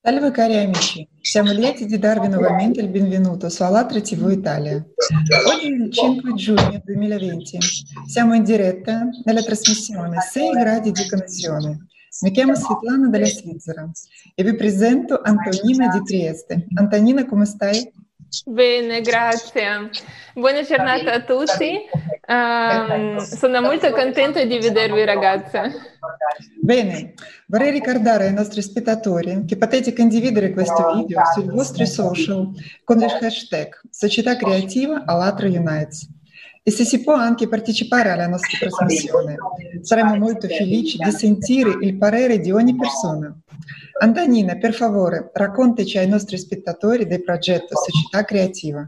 Salve cari amici, siamo lieti di darvi nuovamente il benvenuto su Alatra TV Italia. Oggi il 5 giugno 2020, siamo in diretta nella trasmissione 6 gradi di connessione. Mi chiamo Svetlana dalla Svizzera e vi presento Antonina di Trieste. Antonina, come stai? Bene, grazie. Buona giornata a tutti. Um, sono molto contenta di vedervi ragazze. Bene, vorrei ricordare ai nostri spettatori che potete condividere questo video sui vostri social con il hashtag Società Creativa Alatra Unites. E se si può anche partecipare alla nostra trasmissione, saremo molto felici di sentire il parere di ogni persona. Antonina, per favore, raccontaci ai nostri spettatori del progetto Società Creativa.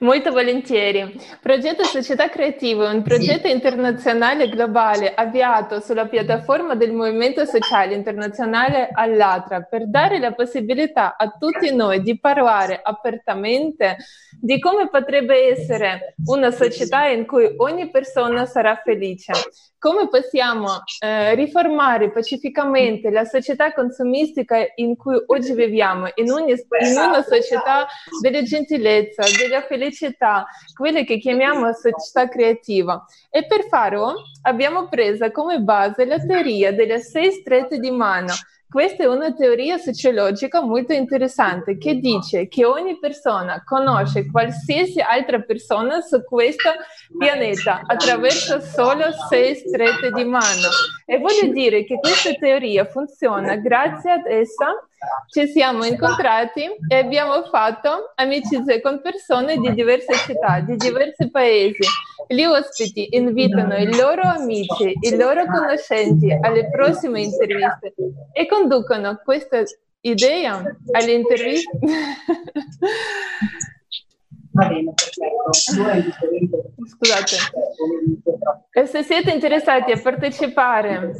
Molto volentieri. Progetto Società Creativa è un progetto internazionale globale avviato sulla piattaforma del Movimento Sociale Internazionale all'Atra per dare la possibilità a tutti noi di parlare apertamente di come potrebbe essere una società in cui ogni persona sarà felice, come possiamo eh, riformare pacificamente la società consumistica in cui oggi viviamo, in, ogni, in una società della gentilezza, della felicità, quelle che chiamiamo società creativa. E per farlo abbiamo preso come base la teoria delle sei strette di mano, questa è una teoria sociologica molto interessante che dice che ogni persona conosce qualsiasi altra persona su questo pianeta attraverso solo sei strette di mano. E voglio dire che questa teoria funziona grazie ad essa ci siamo incontrati e abbiamo fatto amicizie con persone di diverse città, di diversi paesi. Gli ospiti invitano i loro amici, i loro conoscenti alle prossime interviste e conducono questa idea alle interviste. Va bene, perfetto. Scusate. E se siete interessati a partecipare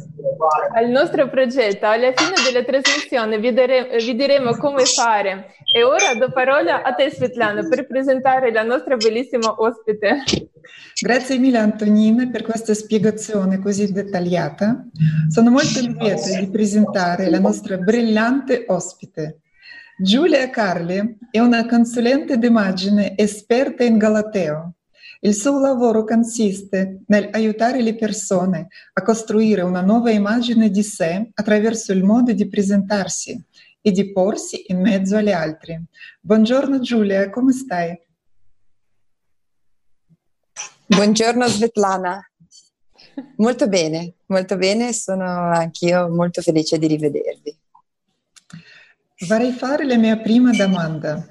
al nostro progetto, alla fine della trasmissione vi, dare, vi diremo come fare. E ora do parola a te Svetlana per presentare la nostra bellissima ospite. Grazie mille Antonina per questa spiegazione così dettagliata. Sono molto lieta di presentare la nostra brillante ospite. Giulia Carli è una consulente d'immagine esperta in Galateo. Il suo lavoro consiste nell'aiutare le persone a costruire una nuova immagine di sé attraverso il modo di presentarsi e di porsi in mezzo agli altri. Buongiorno Giulia, come stai? Buongiorno Svetlana. Molto bene, molto bene, sono anch'io molto felice di rivedervi. Vorrei fare la mia prima domanda.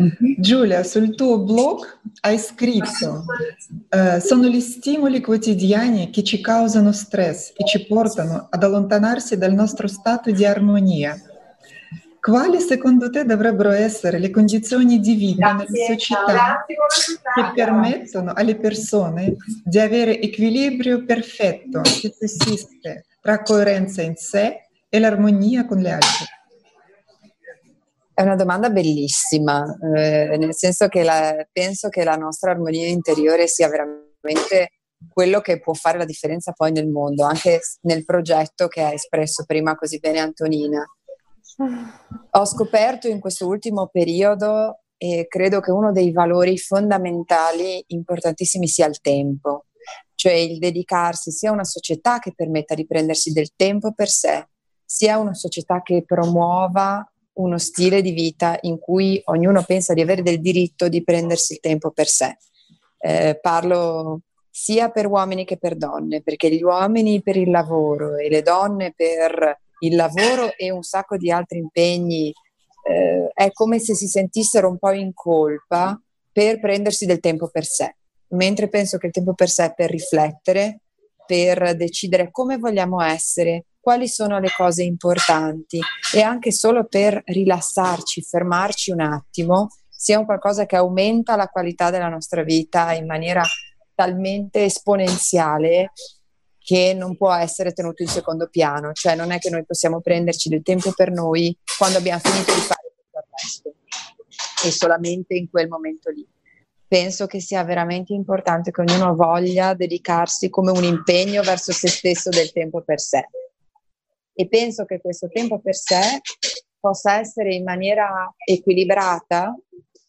Mm-hmm. Giulia, sul tuo blog hai scritto uh, sono gli stimoli quotidiani che ci causano stress e ci portano ad allontanarsi dal nostro stato di armonia. Quali secondo te dovrebbero essere le condizioni di vita nella società che permettono alle persone di avere equilibrio perfetto che sussiste tra coerenza in sé e l'armonia con le altre? È una domanda bellissima, eh, nel senso che la, penso che la nostra armonia interiore sia veramente quello che può fare la differenza poi nel mondo, anche nel progetto che ha espresso prima così bene Antonina. Ho scoperto in questo ultimo periodo e credo che uno dei valori fondamentali importantissimi sia il tempo, cioè il dedicarsi sia a una società che permetta di prendersi del tempo per sé, sia una società che promuova uno stile di vita in cui ognuno pensa di avere del diritto di prendersi il tempo per sé. Eh, parlo sia per uomini che per donne, perché gli uomini per il lavoro e le donne per il lavoro e un sacco di altri impegni eh, è come se si sentissero un po' in colpa per prendersi del tempo per sé, mentre penso che il tempo per sé è per riflettere, per decidere come vogliamo essere, quali sono le cose importanti e anche solo per rilassarci, fermarci un attimo, sia un qualcosa che aumenta la qualità della nostra vita in maniera talmente esponenziale che non può essere tenuto in secondo piano, cioè non è che noi possiamo prenderci del tempo per noi quando abbiamo finito di fare tutto il resto. e solamente in quel momento lì. Penso che sia veramente importante che ognuno voglia dedicarsi come un impegno verso se stesso del tempo per sé. E penso che questo tempo per sé possa essere in maniera equilibrata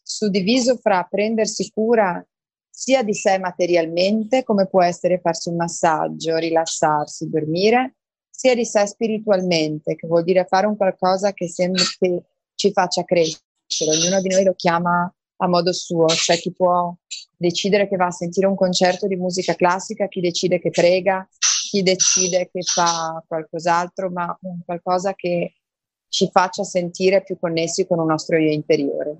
suddiviso fra prendersi cura sia di sé materialmente, come può essere farsi un massaggio, rilassarsi, dormire, sia di sé spiritualmente, che vuol dire fare un qualcosa che, sembra, che ci faccia crescere. Ognuno di noi lo chiama a modo suo, c'è chi può decidere che va a sentire un concerto di musica classica, chi decide che prega, chi decide che fa qualcos'altro, ma un qualcosa che ci faccia sentire più connessi con un nostro io interiore.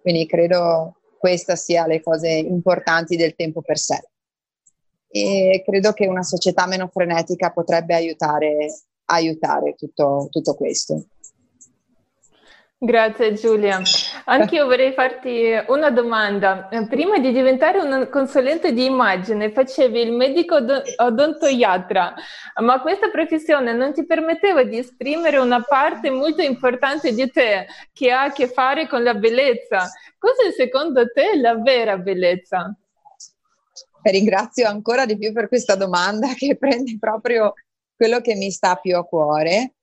Quindi credo queste siano le cose importanti del tempo per sé. E credo che una società meno frenetica potrebbe aiutare, aiutare tutto, tutto questo. Grazie Giulia. Anch'io vorrei farti una domanda. Prima di diventare un consulente di immagine facevi il medico odontoiatra, ma questa professione non ti permetteva di esprimere una parte molto importante di te che ha a che fare con la bellezza. Cos'è secondo te la vera bellezza? Ringrazio ancora di più per questa domanda che prende proprio quello che mi sta più a cuore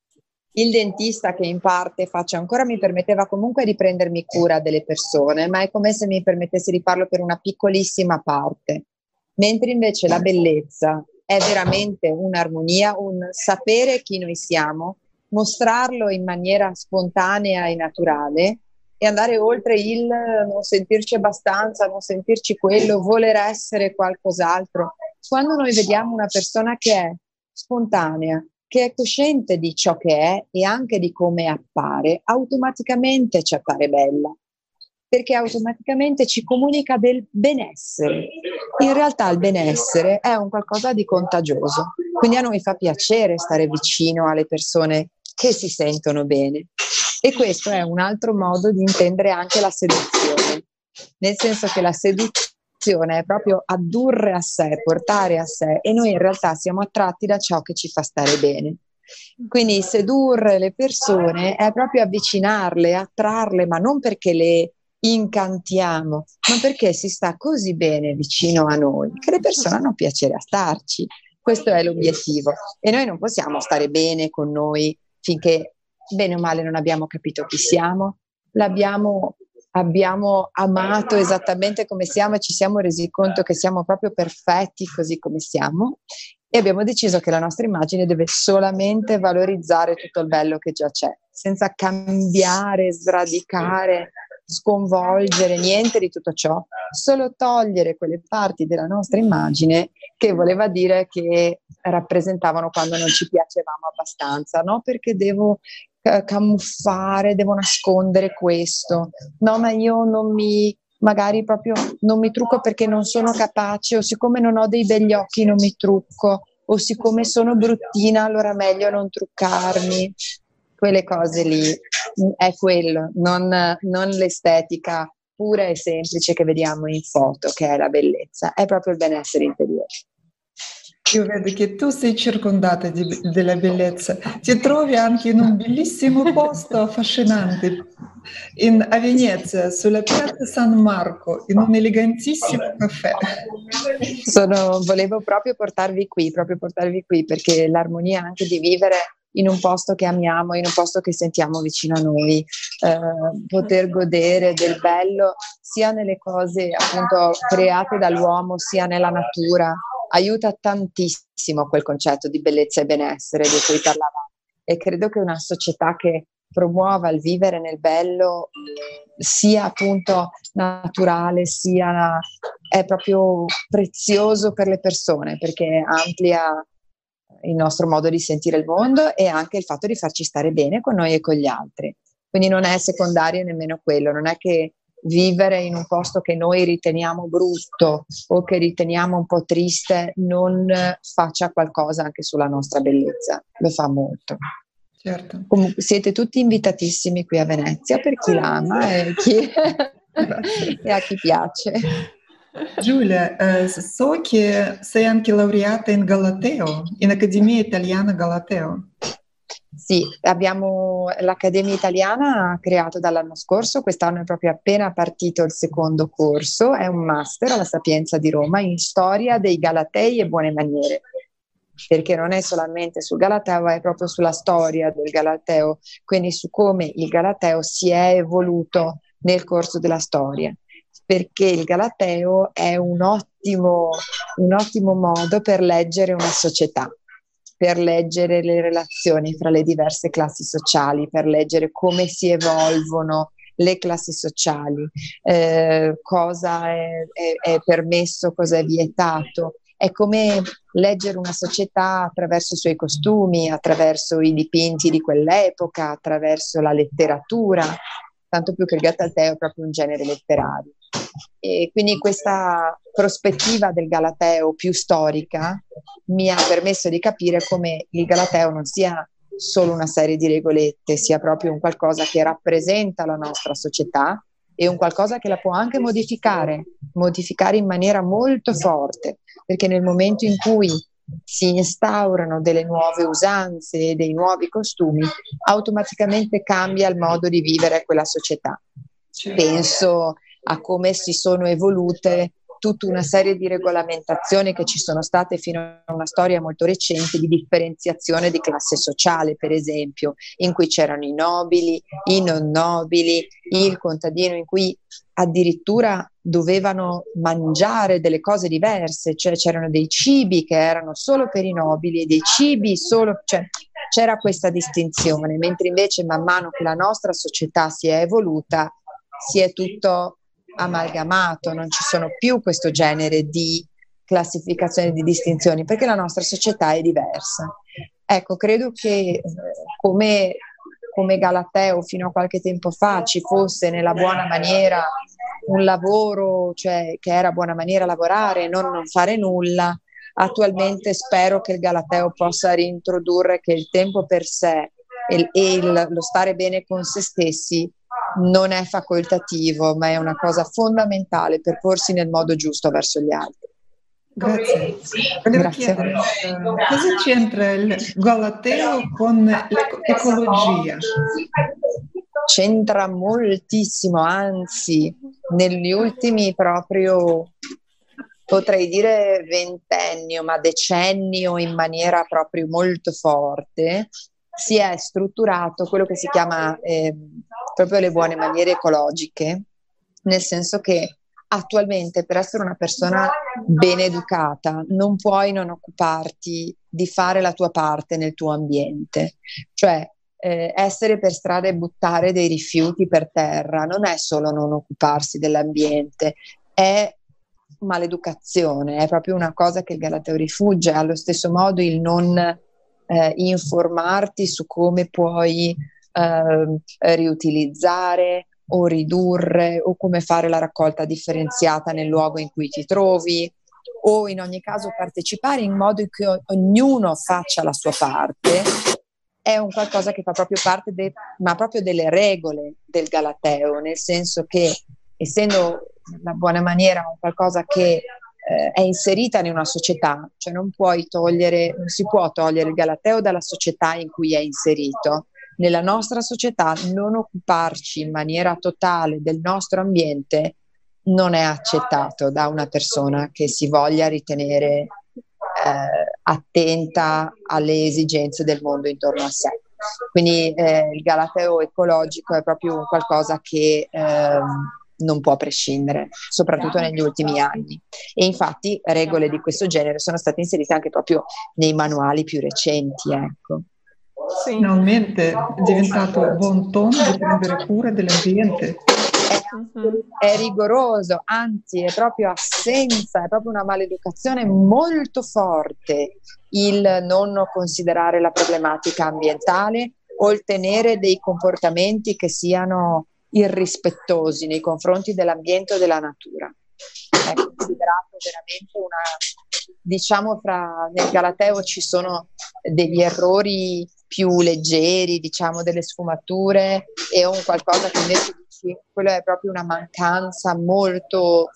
il dentista che in parte faccio ancora mi permetteva comunque di prendermi cura delle persone, ma è come se mi permettesse di farlo per una piccolissima parte. Mentre invece la bellezza è veramente un'armonia, un sapere chi noi siamo, mostrarlo in maniera spontanea e naturale e andare oltre il non sentirci abbastanza, non sentirci quello, voler essere qualcos'altro. Quando noi vediamo una persona che è spontanea, che è cosciente di ciò che è e anche di come appare, automaticamente ci appare bella, perché automaticamente ci comunica del benessere. In realtà il benessere è un qualcosa di contagioso, quindi a noi fa piacere stare vicino alle persone che si sentono bene. E questo è un altro modo di intendere anche la seduzione, nel senso che la seduzione è proprio addurre a sé, portare a sé e noi in realtà siamo attratti da ciò che ci fa stare bene. Quindi sedurre le persone è proprio avvicinarle, attrarle, ma non perché le incantiamo, ma perché si sta così bene vicino a noi che le persone hanno piacere a starci. Questo è l'obiettivo. E noi non possiamo stare bene con noi finché bene o male non abbiamo capito chi siamo, l'abbiamo abbiamo amato esattamente come siamo e ci siamo resi conto che siamo proprio perfetti così come siamo e abbiamo deciso che la nostra immagine deve solamente valorizzare tutto il bello che già c'è, senza cambiare, sradicare, sconvolgere niente di tutto ciò, solo togliere quelle parti della nostra immagine che voleva dire che rappresentavano quando non ci piacevamo abbastanza, no? Perché devo camuffare, devo nascondere questo. No, ma io non mi, magari proprio non mi trucco perché non sono capace o siccome non ho dei begli occhi non mi trucco o siccome sono bruttina allora meglio non truccarmi. Quelle cose lì mm, è quello, non, non l'estetica pura e semplice che vediamo in foto, che è la bellezza, è proprio il benessere interiore. Io vedo che tu sei circondata di, della bellezza, ti trovi anche in un bellissimo posto affascinante in, a Venezia, sulla piazza San Marco, in un elegantissimo caffè. Sono, volevo proprio portarvi qui, proprio portarvi qui, perché l'armonia anche di vivere in un posto che amiamo, in un posto che sentiamo vicino a noi, eh, poter godere del bello sia nelle cose appunto create dall'uomo, sia nella natura, aiuta tantissimo quel concetto di bellezza e benessere di cui parlavamo. E credo che una società che promuova il vivere nel bello sia appunto naturale, sia è proprio prezioso per le persone perché amplia il nostro modo di sentire il mondo e anche il fatto di farci stare bene con noi e con gli altri. Quindi non è secondario nemmeno quello, non è che vivere in un posto che noi riteniamo brutto o che riteniamo un po' triste non faccia qualcosa anche sulla nostra bellezza, lo fa molto. Certo. Comunque siete tutti invitatissimi qui a Venezia per chi l'ama e, chi... e a chi piace. Giulia, eh, so che sei anche laureata in Galateo, in Accademia Italiana Galateo. Sì, abbiamo l'Accademia Italiana creato dall'anno scorso, quest'anno è proprio appena partito il secondo corso, è un master alla Sapienza di Roma in storia dei Galatei e buone maniere, perché non è solamente sul Galateo, è proprio sulla storia del Galateo, quindi su come il Galateo si è evoluto nel corso della storia. Perché il Galateo è un ottimo, un ottimo modo per leggere una società, per leggere le relazioni fra le diverse classi sociali, per leggere come si evolvono le classi sociali, eh, cosa è, è, è permesso, cosa è vietato. È come leggere una società attraverso i suoi costumi, attraverso i dipinti di quell'epoca, attraverso la letteratura, tanto più che il Galateo è proprio un genere letterario. E quindi questa prospettiva del Galateo più storica mi ha permesso di capire come il Galateo non sia solo una serie di regolette, sia proprio un qualcosa che rappresenta la nostra società e un qualcosa che la può anche modificare, modificare in maniera molto forte, perché nel momento in cui si instaurano delle nuove usanze dei nuovi costumi, automaticamente cambia il modo di vivere quella società. Certo. Penso a come si sono evolute tutta una serie di regolamentazioni che ci sono state fino a una storia molto recente di differenziazione di classe sociale, per esempio, in cui c'erano i nobili, i non nobili, il contadino, in cui addirittura dovevano mangiare delle cose diverse, cioè c'erano dei cibi che erano solo per i nobili e dei cibi solo, cioè c'era questa distinzione, mentre invece man mano che la nostra società si è evoluta, si è tutto amalgamato, non ci sono più questo genere di classificazioni, di distinzioni, perché la nostra società è diversa. Ecco, credo che eh, come, come Galateo fino a qualche tempo fa ci fosse nella buona maniera un lavoro, cioè che era buona maniera lavorare non, non fare nulla, attualmente spero che il Galateo possa reintrodurre che il tempo per sé e, lo stare bene con se stessi non è facoltativo, ma è una cosa fondamentale per porsi nel modo giusto verso gli altri. Grazie. Grazie. Chiedere, uh, cosa c'entra il Galateo con l'ecologia? C'entra moltissimo, anzi, negli ultimi proprio, potrei dire ventennio, ma decennio in maniera proprio molto forte, si è strutturato quello che si chiama eh, proprio le buone maniere ecologiche, nel senso che attualmente per essere una persona ben educata non puoi non occuparti di fare la tua parte nel tuo ambiente, cioè eh, essere per strada e buttare dei rifiuti per terra non è solo non occuparsi dell'ambiente, è maleducazione, è proprio una cosa che il Galateo rifugge, allo stesso modo il non eh, informarti su come puoi eh, riutilizzare o ridurre o come fare la raccolta differenziata nel luogo in cui ti trovi o in ogni caso partecipare in modo che ognuno faccia la sua parte è un qualcosa che fa proprio parte de, ma proprio delle regole del Galateo, nel senso che essendo la buona maniera qualcosa che eh, è inserita in una società, cioè non puoi togliere, non si può togliere il Galateo dalla società in cui è inserito. Nella nostra società non occuparci in maniera totale del nostro ambiente non è accettato da una persona che si voglia ritenere eh, attenta alle esigenze del mondo intorno a sé. Quindi eh, il galateo ecologico è proprio qualcosa che eh, non può prescindere, soprattutto negli ultimi anni. E infatti regole di questo genere sono state inserite anche proprio nei manuali più recenti. Ecco. Finalmente è diventato buon tono di prendere cura dell'ambiente. È, è, rigoroso, anzi è proprio assenza, è proprio una maleducazione molto forte il non considerare la problematica ambientale o il tenere dei comportamenti che siano irrispettosi nei confronti dell'ambiente o della natura. È considerato veramente una, diciamo, fra nel Galateo ci sono degli errori più leggeri, diciamo, delle sfumature e un qualcosa che invece dici, quello è proprio una mancanza molto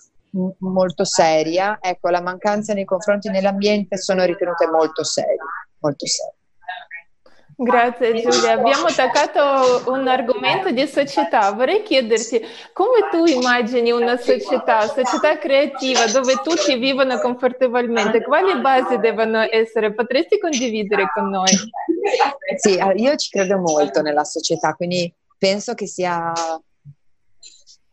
molto seria, ecco, la mancanza nei confronti dell'ambiente sono ritenute molto serie, molto serie. Grazie Giulia, abbiamo toccato un argomento di società. Vorrei chiederti come tu immagini una società, società creativa dove tutti vivono confortevolmente, quali basi devono essere? Potresti condividere con noi? Sì, io ci credo molto nella società, quindi penso che sia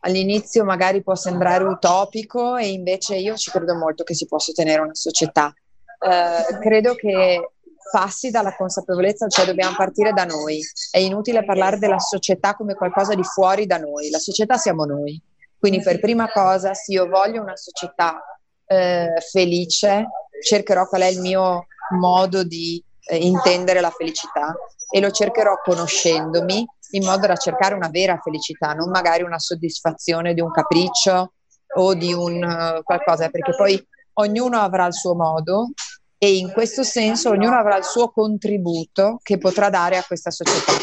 all'inizio magari può sembrare utopico e invece io ci credo molto che si possa ottenere una società. Eh, credo che passi dalla consapevolezza, cioè dobbiamo partire da noi. È inutile parlare della società come qualcosa di fuori da noi, la società siamo noi. Quindi per prima cosa, se io voglio una società eh, felice, cercherò qual è il mio modo di eh, intendere la felicità e lo cercherò conoscendomi in modo da cercare una vera felicità, non magari una soddisfazione di un capriccio o di un uh, qualcosa, perché poi ognuno avrà il suo modo e in questo senso ognuno avrà il suo contributo che potrà dare a questa società.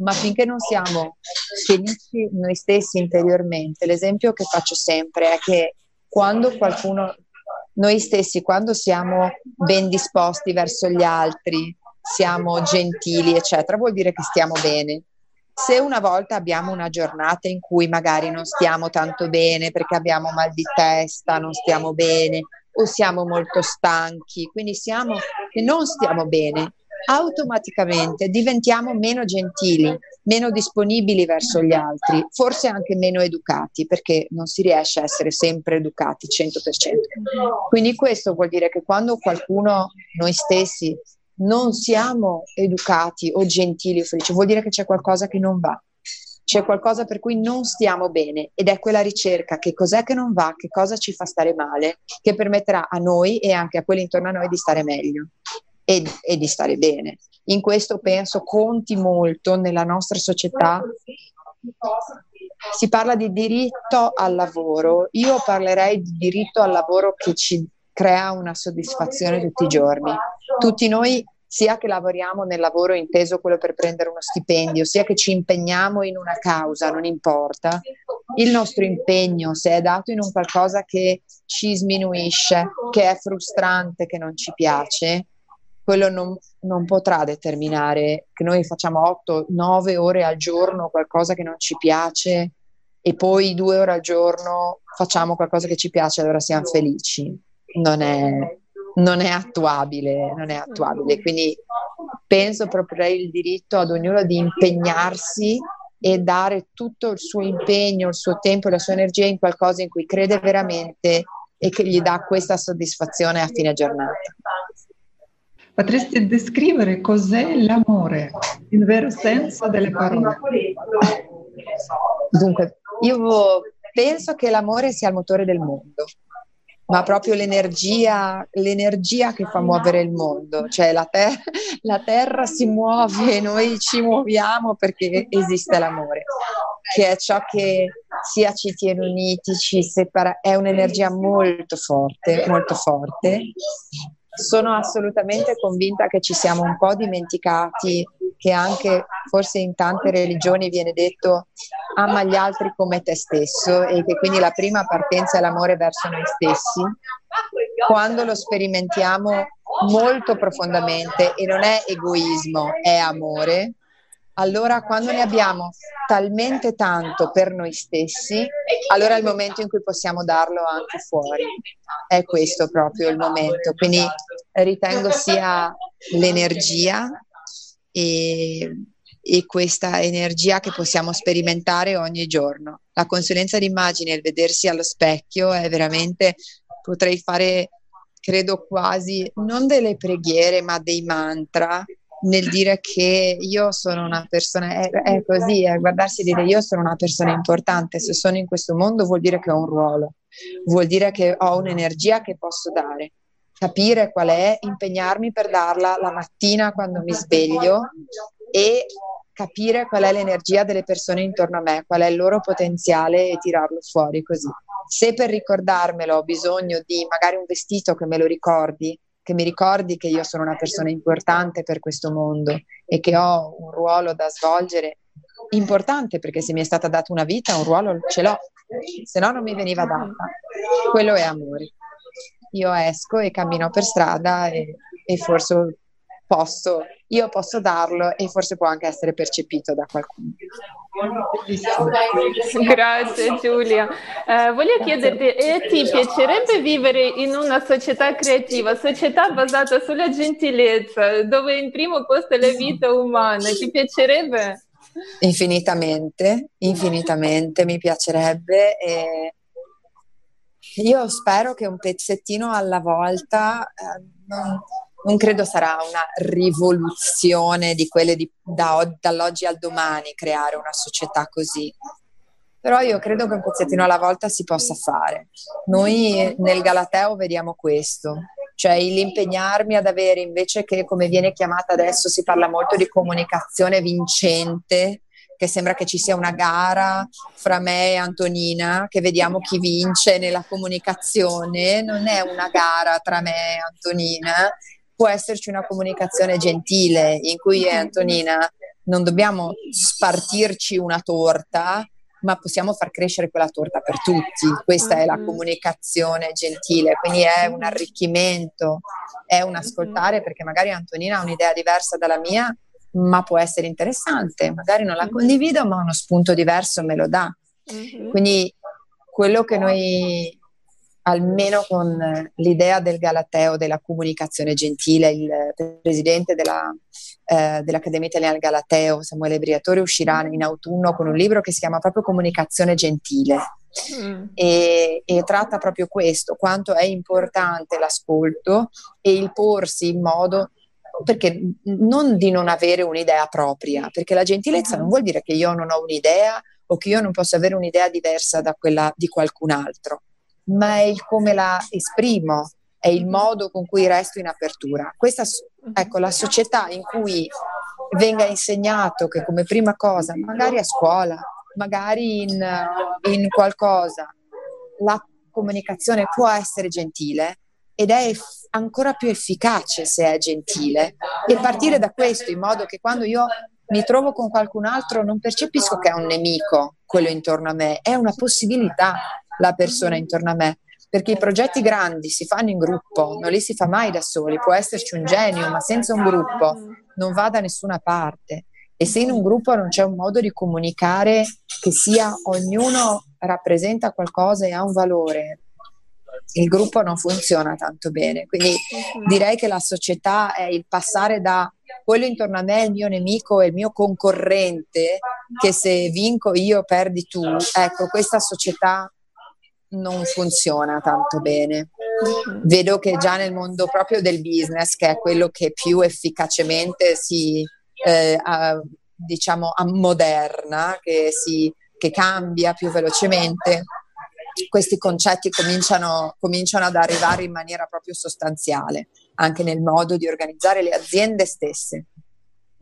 Ma finché non siamo felici noi stessi interiormente, l'esempio che faccio sempre è che quando qualcuno, noi stessi, quando siamo ben disposti verso gli altri, siamo gentili, eccetera, vuol dire che stiamo bene. Se una volta abbiamo una giornata in cui magari non stiamo tanto bene perché abbiamo mal di testa, non stiamo bene o siamo molto stanchi, quindi siamo che non stiamo bene, automaticamente diventiamo meno gentili, meno disponibili verso gli altri, forse anche meno educati, perché non si riesce a essere sempre educati 100%. Quindi questo vuol dire che quando qualcuno, noi stessi, non siamo educati o gentili o felici, vuol dire che c'è qualcosa che non va. C'è qualcosa per cui non stiamo bene ed è quella ricerca che cos'è che non va, che cosa ci fa stare male, che permetterà a noi e anche a quelli intorno a noi di stare meglio e, e di stare bene. In questo penso conti molto nella nostra società. Si parla di diritto al lavoro, io parlerei di diritto al lavoro che ci crea una soddisfazione tutti i giorni. Tutti noi sia che lavoriamo nel lavoro inteso quello per prendere uno stipendio, sia che ci impegniamo in una causa, non importa, il nostro impegno, se è dato in un qualcosa che ci sminuisce, che è frustrante, che non ci piace, quello non, non potrà determinare che noi facciamo 8-9 ore al giorno qualcosa che non ci piace e poi due ore al giorno facciamo qualcosa che ci piace, allora siamo felici. Non è, non è attuabile, non è attuabile. Quindi penso proprio il diritto ad ognuno di impegnarsi e dare tutto il suo impegno, il suo tempo, la sua energia in qualcosa in cui crede veramente e che gli dà questa soddisfazione a fine giornata. Potresti descrivere cos'è l'amore, in vero senso delle parole? Dunque, io penso che l'amore sia il motore del mondo ma proprio l'energia, l'energia che fa muovere il mondo, cioè la, ter- la terra si muove noi ci muoviamo perché esiste l'amore, che è ciò che sia ci tiene uniti, ci separa, è un'energia molto forte, molto forte. Sono assolutamente convinta che ci siamo un po' dimenticati che anche forse in tante religioni viene detto ama gli altri come te stesso e che quindi la prima partenza è l'amore verso noi stessi, quando lo sperimentiamo molto profondamente e non è egoismo, è amore, allora quando ne abbiamo talmente tanto per noi stessi, allora è il momento in cui possiamo darlo anche fuori. È questo proprio il momento. Quindi ritengo sia l'energia e, e questa energia che possiamo sperimentare ogni giorno. La consulenza d'immagine, il vedersi allo specchio è veramente, potrei fare, credo quasi, non delle preghiere, ma dei mantra nel dire che io sono una persona, è, è così, è guardarsi e dire io sono una persona importante, se sono in questo mondo vuol dire che ho un ruolo, vuol dire che ho un'energia che posso dare capire qual è, impegnarmi per darla la mattina quando mi sveglio e capire qual è l'energia delle persone intorno a me, qual è il loro potenziale e tirarlo fuori così. Se per ricordarmelo ho bisogno di magari un vestito che me lo ricordi, che mi ricordi che io sono una persona importante per questo mondo e che ho un ruolo da svolgere importante perché se mi è stata data una vita, un ruolo ce l'ho, se no non mi veniva data. Quello è amore io esco e cammino per strada e, e forse posso, io posso darlo e forse può anche essere percepito da qualcuno. Grazie Giulia. Eh, voglio chiederti, e ti piacerebbe vivere in una società creativa, società basata sulla gentilezza, dove in primo posto è la vita umana? Ti piacerebbe? Infinitamente, infinitamente mi piacerebbe. E io spero che un pezzettino alla volta eh, non, non, credo sarà una rivoluzione di quelle di, da, dall'oggi al domani creare una società così. Però io credo che un pezzettino alla volta si possa fare. Noi nel Galateo vediamo questo, cioè l'impegnarmi ad avere invece che come viene chiamata adesso si parla molto di comunicazione vincente, che sembra che ci sia una gara fra me e Antonina, che vediamo chi vince nella comunicazione, non è una gara tra me e Antonina, può esserci una comunicazione gentile in cui io e Antonina non dobbiamo spartirci una torta, ma possiamo far crescere quella torta per tutti. Questa è la mm-hmm. comunicazione gentile, quindi è un arricchimento, è un ascoltare perché magari Antonina ha un'idea diversa dalla mia ma può essere interessante, magari non la mm-hmm. condivido, ma uno spunto diverso me lo dà. Mm-hmm. Quindi quello che noi, almeno con l'idea del Galateo, della comunicazione gentile, il presidente della, eh, dell'Accademia Italiana Galateo, Samuele Briatore, uscirà in autunno con un libro che si chiama proprio Comunicazione Gentile. Mm. E, e, tratta proprio questo, quanto è importante l'ascolto e il porsi in modo perché non di non avere un'idea propria, perché la gentilezza non vuol dire che io non ho un'idea o che io non posso avere un'idea diversa da quella di qualcun altro, ma è il come la esprimo, è il modo con cui resto in apertura. Questa, ecco, la società in cui venga insegnato che come prima cosa, magari a scuola, magari in, in qualcosa, la comunicazione può essere gentile, ed è ancora più efficace se è gentile e partire da questo in modo che quando io mi trovo con qualcun altro non percepisco che è un nemico quello intorno a me, è una possibilità la persona intorno a me, perché i progetti grandi si fanno in gruppo, non li si fa mai da soli, può esserci un genio, ma senza un gruppo non va da nessuna parte. E se in un gruppo non c'è un modo di comunicare che sia ognuno rappresenta qualcosa e ha un valore, il gruppo non funziona tanto bene. Quindi direi che la società è il passare da quello intorno a me è il mio nemico e il mio concorrente, che se vinco io perdi tu. Ecco, questa società non funziona tanto bene. Vedo che già nel mondo proprio del business, che è quello che più efficacemente si eh, a, diciamo ammoderna, che, si, che cambia più velocemente, questi concetti cominciano, cominciano, ad arrivare in maniera proprio sostanziale, anche nel modo di organizzare le aziende stesse.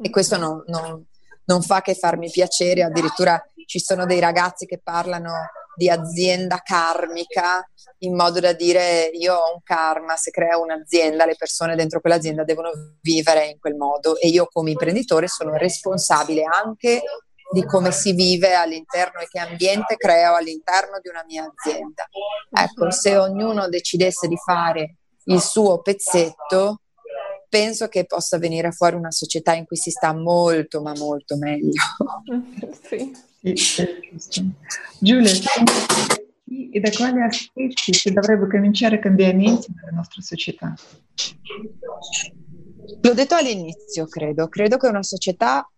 E questo non, non, non fa che farmi piacere, addirittura ci sono dei ragazzi che parlano di azienda karmica in modo da dire io ho un karma, se creo un'azienda le persone dentro quell'azienda devono vivere in quel modo e io come imprenditore sono responsabile anche di come si vive all'interno e che ambiente creo all'interno di una mia azienda. Ecco, se ognuno decidesse di fare il suo pezzetto, penso che possa venire fuori una società in cui si sta molto, ma molto meglio. Sì. Giulia, e da quali aspetti si dovrebbe cominciare cambiamenti nella nostra società? L'ho detto all'inizio, credo. Credo che una società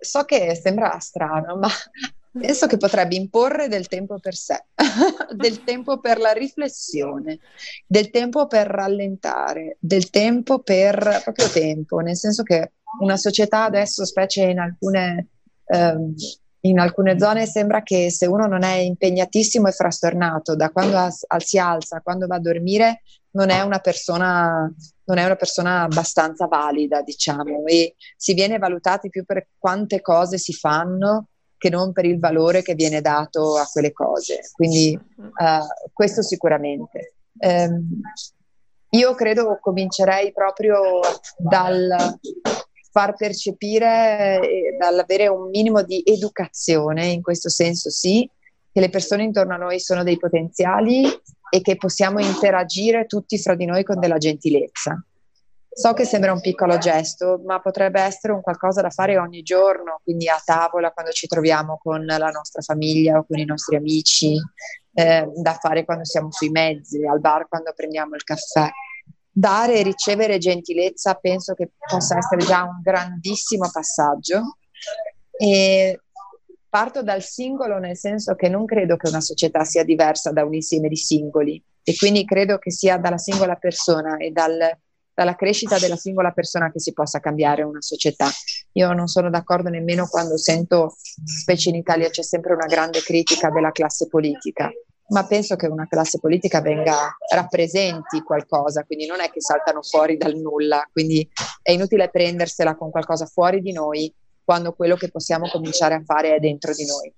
so che sembra strano, ma penso che potrebbe imporre del tempo per sé, del tempo per la riflessione, del tempo per rallentare, del tempo per proprio tempo, nel senso che una società adesso, specie in alcune, ehm, in alcune zone, sembra che se uno non è impegnatissimo e frastornato da quando as- si alza, quando va a dormire, non è una persona non è una persona abbastanza valida, diciamo, e si viene valutati più per quante cose si fanno che non per il valore che viene dato a quelle cose. Quindi uh, questo sicuramente. Um, io credo comincerei proprio dal far percepire, eh, dall'avere un minimo di educazione, in questo senso sì, che le persone intorno a noi sono dei potenziali e che possiamo interagire tutti fra di noi con della gentilezza. So che sembra un piccolo gesto, ma potrebbe essere un qualcosa da fare ogni giorno, quindi a tavola quando ci troviamo con la nostra famiglia o con i nostri amici, eh, da fare quando siamo sui mezzi, al bar quando prendiamo il caffè. Dare e ricevere gentilezza penso che possa essere già un grandissimo passaggio. E parto dal singolo nel senso che non credo che una società sia diversa da un insieme di singoli. E quindi credo che sia dalla singola persona e dal dalla crescita della singola persona che si possa cambiare una società. Io non sono d'accordo nemmeno quando sento, specie in Italia, c'è sempre una grande critica della classe politica, ma penso che una classe politica venga, rappresenti qualcosa, quindi non è che saltano fuori dal nulla, quindi è inutile prendersela con qualcosa fuori di noi quando quello che possiamo cominciare a fare è dentro di noi.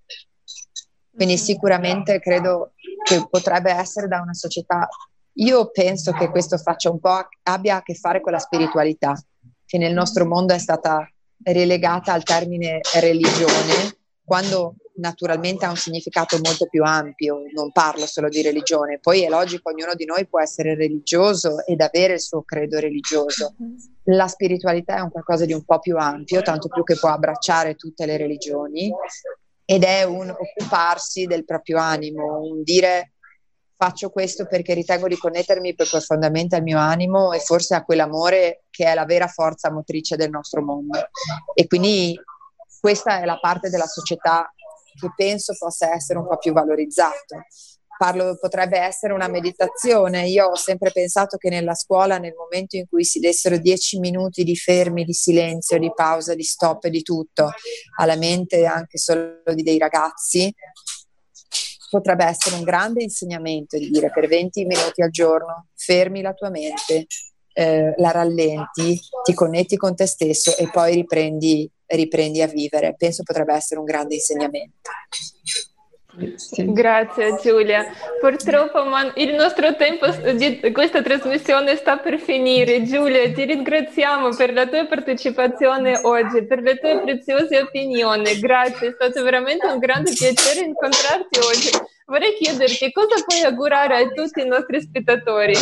Quindi sicuramente credo che potrebbe essere da una società io penso che questo faccia un po' abbia a che fare con la spiritualità, che nel nostro mondo è stata relegata al termine religione, quando naturalmente ha un significato molto più ampio, non parlo solo di religione, poi è logico, ognuno di noi può essere religioso ed avere il suo credo religioso. La spiritualità è un qualcosa di un po' più ampio, tanto più che può abbracciare tutte le religioni ed è un occuparsi del proprio animo, un dire faccio questo perché ritengo di connettermi più profondamente al mio animo e forse a quell'amore che è la vera forza motrice del nostro mondo. E quindi questa è la parte della società che penso possa essere un po' più valorizzato. Parlo, potrebbe essere una meditazione. Io ho sempre pensato che nella scuola, nel momento in cui si dessero dieci minuti di fermi, di silenzio, di pausa, di stop e di tutto alla mente anche solo di dei ragazzi, potrebbe essere un grande insegnamento di dire per 20 minuti al giorno fermi la tua mente, eh, la rallenti, ti connetti con te stesso e poi riprendi, riprendi a vivere. Penso potrebbe essere un grande insegnamento. Sì. Grazie Giulia. Purtroppo man- il nostro tempo di questa trasmissione sta per finire. Giulia, ti ringraziamo per la tua partecipazione oggi, per le tue preziose opinioni. Grazie, è stato veramente un grande piacere incontrarti oggi. Vorrei chiederti cosa puoi augurare a tutti i nostri spettatori?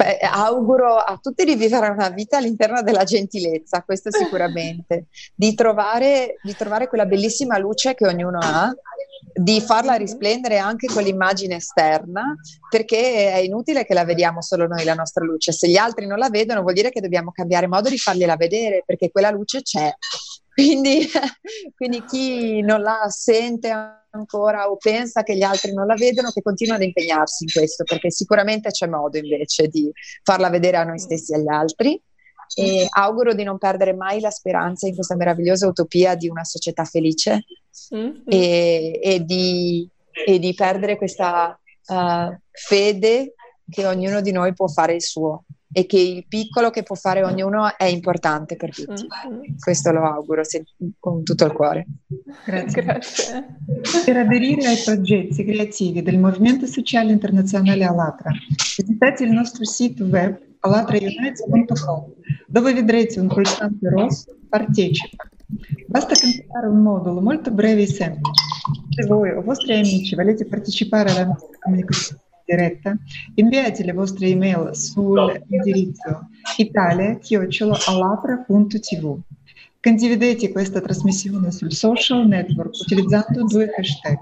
Spe- auguro a tutti di vivere una vita all'interno della gentilezza, questo sicuramente, di trovare, di trovare quella bellissima luce che ognuno ha, di farla risplendere anche con l'immagine esterna, perché è inutile che la vediamo solo noi la nostra luce, se gli altri non la vedono vuol dire che dobbiamo cambiare modo di fargliela vedere, perché quella luce c'è. Quindi, quindi chi non la sente ancora o pensa che gli altri non la vedono, che continua ad impegnarsi in questo, perché sicuramente c'è modo invece di farla vedere a noi stessi e agli altri. E auguro di non perdere mai la speranza in questa meravigliosa utopia di una società felice mm-hmm. e, e, di, e, di, perdere questa uh, fede che ognuno di noi può fare il suo e che il piccolo che può fare ognuno è importante per tutti. Mm-hmm. Questo lo auguro se, con tutto il cuore. Grazie. Grazie. Per aderire ai progetti creativi del Movimento Sociale Internazionale Alatra, visitate il nostro sito web alatraunites.com dove vedrete un pulsante rosso Partecipa. Basta compilare un modulo molto breve e semplice. Se voi o vostri amici volete partecipare alla nostra comunicazione diretta, inviate le vostre email sull'indirizzo italia.alatra.tv. Condividete questa trasmissione sul social network utilizzando due hashtag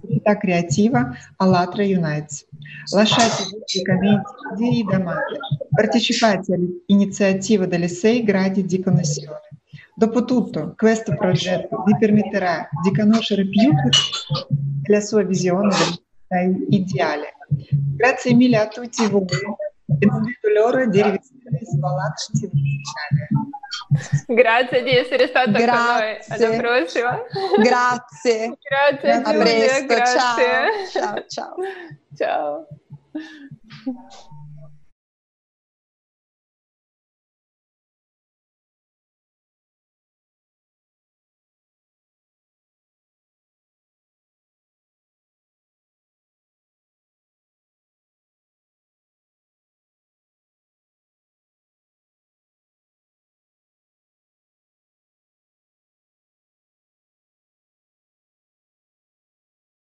Comunità Creativa Alatra Unites. Lasciate i commenti di domande. Partecipate all'iniziativa delle 6 gradi di connessione. Dopotutto, questo progetto vi permetterà di conoscere più la sua visione del ideale Grazie mille a tutti voi e non vedo l'ora di Svalacci Sociale. Grazie di essere stata grazie. con noi. Alla prossima. Grazie. grazie a Giulia, presto. Grazie. ciao. ciao. ciao. ciao.